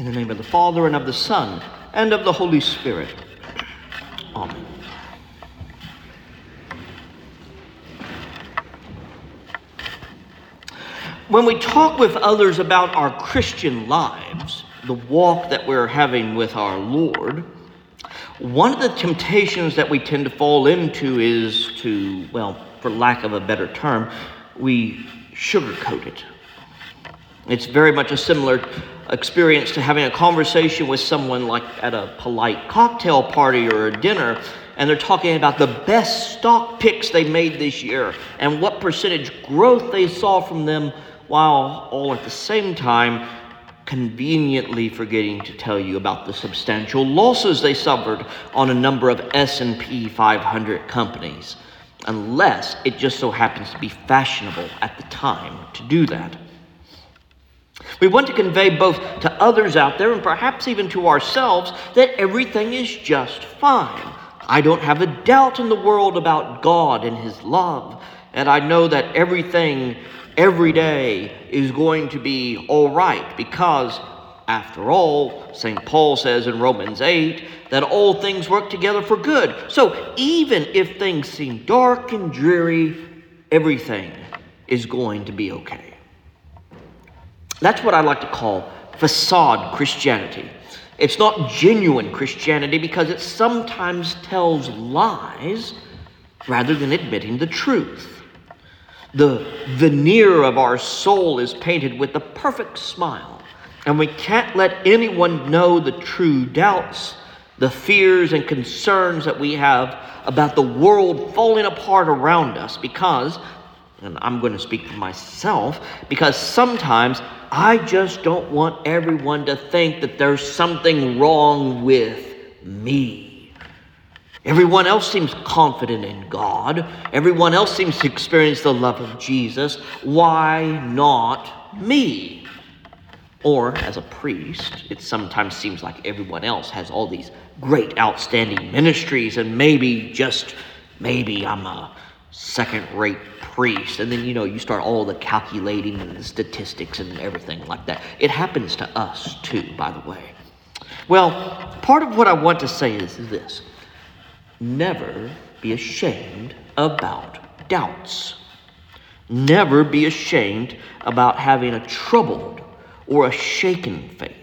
In the name of the Father, and of the Son, and of the Holy Spirit. Amen. When we talk with others about our Christian lives, the walk that we're having with our Lord, one of the temptations that we tend to fall into is to, well, for lack of a better term, we sugarcoat it. It's very much a similar experience to having a conversation with someone like at a polite cocktail party or a dinner, and they're talking about the best stock picks they made this year and what percentage growth they saw from them while all at the same time conveniently forgetting to tell you about the substantial losses they suffered on a number of S&P 500 companies unless it just so happens to be fashionable at the time to do that. We want to convey both to others out there and perhaps even to ourselves that everything is just fine. I don't have a doubt in the world about God and His love, and I know that everything every day is going to be all right because, after all, St. Paul says in Romans 8 that all things work together for good. So even if things seem dark and dreary, everything is going to be okay. That's what I like to call facade Christianity. It's not genuine Christianity because it sometimes tells lies rather than admitting the truth. The veneer of our soul is painted with a perfect smile, and we can't let anyone know the true doubts, the fears, and concerns that we have about the world falling apart around us because, and I'm going to speak for myself, because sometimes I just don't want everyone to think that there's something wrong with me. Everyone else seems confident in God. Everyone else seems to experience the love of Jesus. Why not me? Or, as a priest, it sometimes seems like everyone else has all these great, outstanding ministries, and maybe, just maybe, I'm a second rate priest. And then, you know, you start all the calculating and the statistics and everything like that. It happens to us, too, by the way. Well, part of what I want to say is this Never be ashamed about doubts. Never be ashamed about having a troubled or a shaken faith.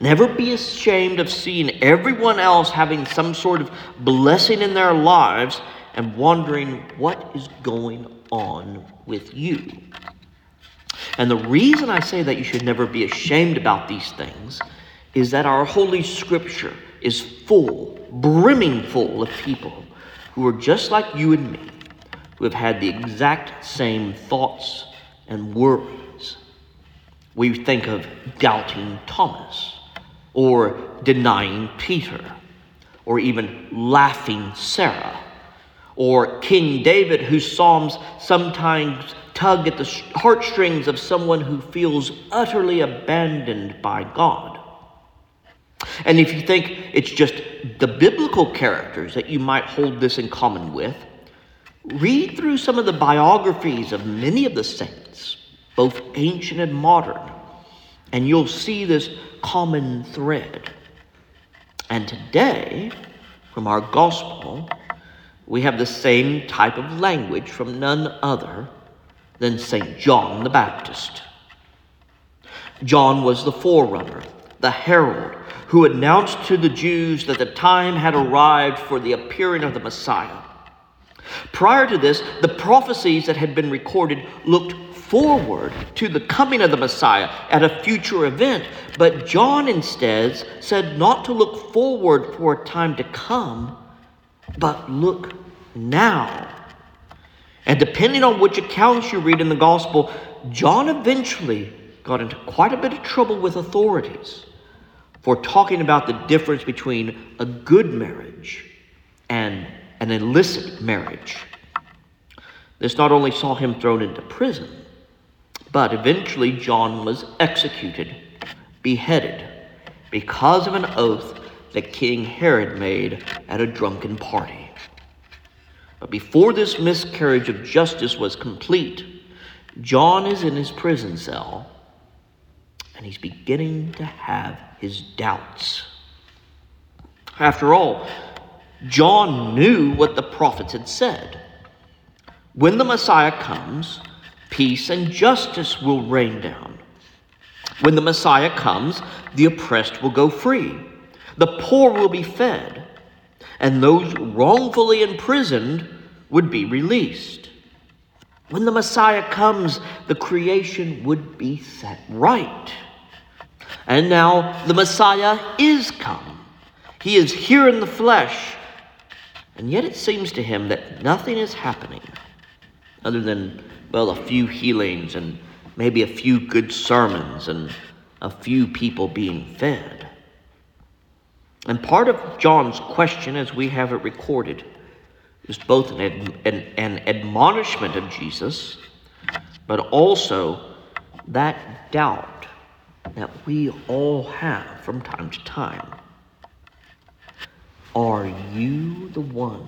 Never be ashamed of seeing everyone else having some sort of blessing in their lives and wondering what is going on with you. And the reason I say that you should never be ashamed about these things is that our Holy Scripture is full, brimming full of people who are just like you and me, who have had the exact same thoughts and worries. We think of doubting Thomas, or denying Peter, or even laughing Sarah, or King David, whose Psalms sometimes tug at the heartstrings of someone who feels utterly abandoned by God. And if you think it's just the biblical characters that you might hold this in common with, read through some of the biographies of many of the saints, both ancient and modern, and you'll see this common thread. And today, from our gospel, we have the same type of language from none other than St. John the Baptist. John was the forerunner, the herald who announced to the Jews that the time had arrived for the appearing of the Messiah. Prior to this, the prophecies that had been recorded looked forward to the coming of the Messiah at a future event, but John instead said not to look forward for a time to come, but look now. And depending on which accounts you read in the gospel, John eventually got into quite a bit of trouble with authorities for talking about the difference between a good marriage and an illicit marriage. This not only saw him thrown into prison, but eventually John was executed, beheaded, because of an oath that King Herod made at a drunken party. But before this miscarriage of justice was complete, John is in his prison cell and he's beginning to have his doubts. After all, John knew what the prophets had said. When the Messiah comes, peace and justice will rain down. When the Messiah comes, the oppressed will go free, the poor will be fed, and those wrongfully imprisoned would be released. When the Messiah comes, the creation would be set right. And now the Messiah is come. He is here in the flesh. And yet it seems to him that nothing is happening other than, well, a few healings and maybe a few good sermons and a few people being fed. And part of John's question, as we have it recorded, is both an, an, an admonishment of Jesus, but also that doubt that we all have from time to time. Are you the one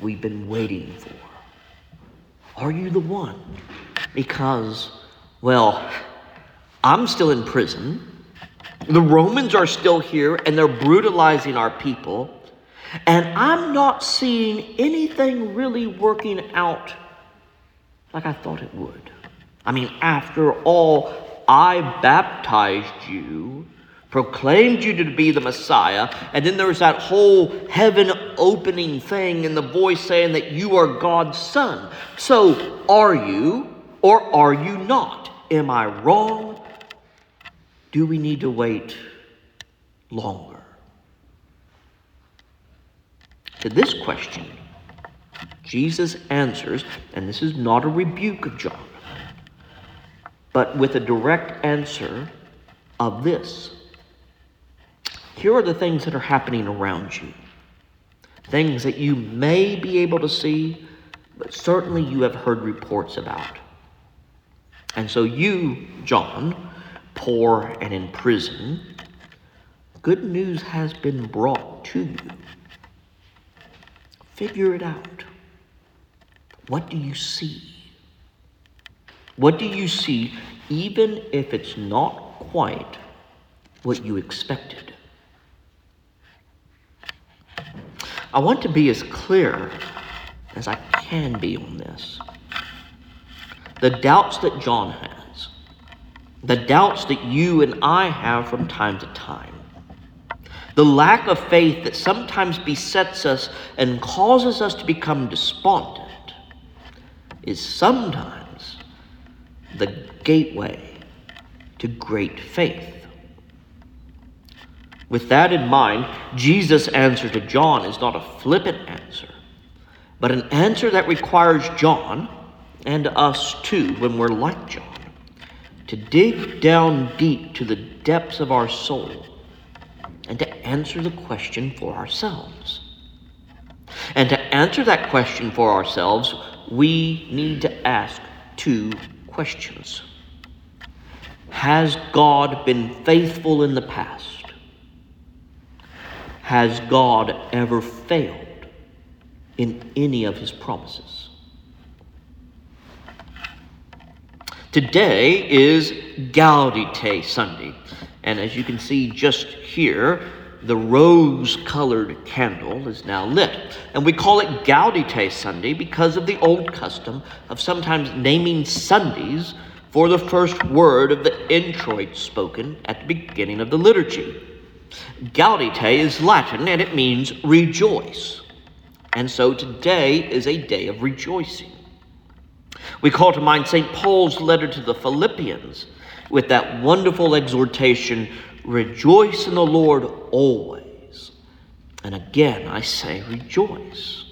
we've been waiting for? Are you the one? Because, well, I'm still in prison. The Romans are still here and they're brutalizing our people. And I'm not seeing anything really working out like I thought it would. I mean, after all, I baptized you, proclaimed you to be the Messiah, and then there's that whole heaven opening thing and the voice saying that you are God's son. So, are you or are you not? Am I wrong? Do we need to wait longer? To this question, Jesus answers, and this is not a rebuke of John, but with a direct answer of this. Here are the things that are happening around you. Things that you may be able to see, but certainly you have heard reports about. And so you, John, poor and in prison, good news has been brought to you. Figure it out. What do you see? What do you see, even if it's not quite what you expected? I want to be as clear as I can be on this. The doubts that John has, the doubts that you and I have from time to time, the lack of faith that sometimes besets us and causes us to become despondent is sometimes the gateway to great faith. With that in mind, Jesus' answer to John is not a flippant answer, but an answer that requires John and us too, when we're like John, to dig down deep to the depths of our soul and to answer the question for ourselves. And to answer that question for ourselves, we need to ask two questions Has God been faithful in the past? Has God ever failed in any of his promises? Today is Gaudete Sunday. And as you can see just here, the rose colored candle is now lit. And we call it Gaudete Sunday because of the old custom of sometimes naming Sundays for the first word of the introit spoken at the beginning of the liturgy. Gaudete is Latin and it means rejoice. And so today is a day of rejoicing. We call to mind St. Paul's letter to the Philippians with that wonderful exhortation rejoice in the Lord always. And again, I say rejoice.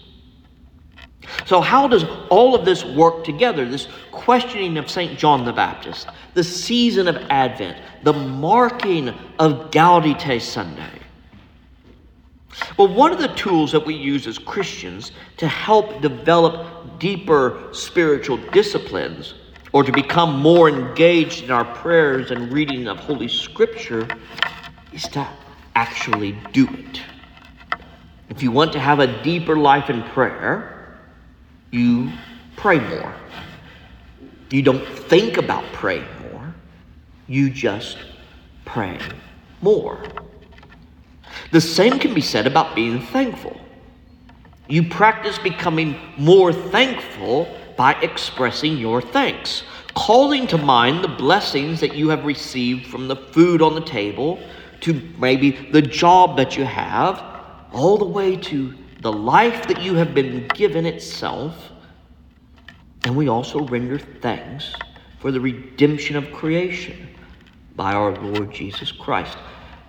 So, how does all of this work together? This questioning of St. John the Baptist, the season of Advent, the marking of Gaudete Sunday. Well, one of the tools that we use as Christians to help develop deeper spiritual disciplines or to become more engaged in our prayers and reading of Holy Scripture is to actually do it. If you want to have a deeper life in prayer, you pray more. You don't think about praying more, You just pray more. The same can be said about being thankful. You practice becoming more thankful by expressing your thanks, calling to mind the blessings that you have received from the food on the table, to maybe the job that you have, all the way to the life that you have been given itself. And we also render thanks for the redemption of creation by our Lord Jesus Christ.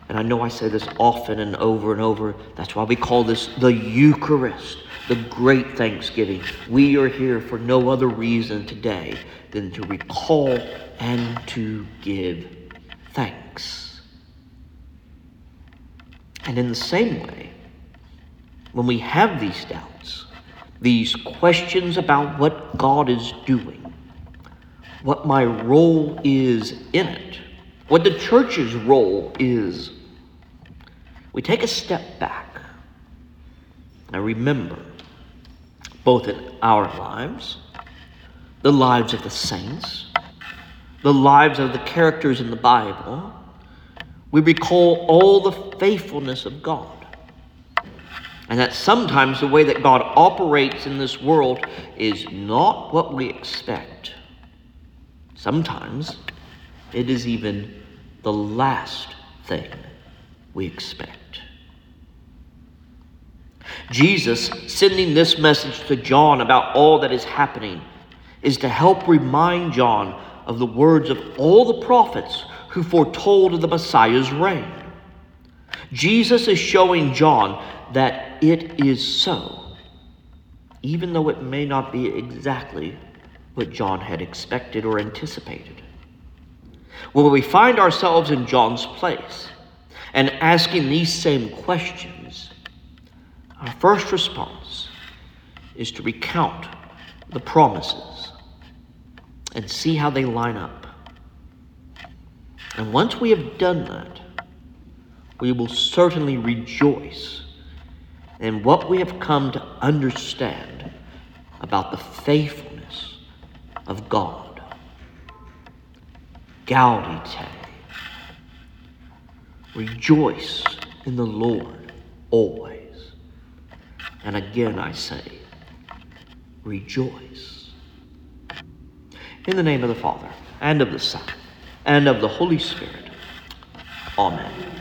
And I know I say this often and over and over. That's why we call this the Eucharist, the great thanksgiving. We are here for no other reason today than to recall and to give thanks. And in the same way, when we have these doubts, these questions about what God is doing, what my role is in it, what the church's role is we take a step back and remember, both in our lives, the lives of the saints, the lives of the characters in the Bible, we recall all the faithfulness of God. And that sometimes the way that God operates in this world is not what we expect. Sometimes it is even the last thing we expect. Jesus sending this message to John about all that is happening is to help remind John of the words of all the prophets who foretold of the Messiah's reign. Jesus is showing John that it is so, even though it may not be exactly what John had expected or anticipated. When we find ourselves in John's place and asking these same questions, our first response is to recount the promises and see how they line up. And once we have done that, we will certainly rejoice in what we have come to understand about the faithfulness of God. Gaudete. Rejoice in the Lord always. And again I say, rejoice. In the name of the Father, and of the Son, and of the Holy Spirit. Amen.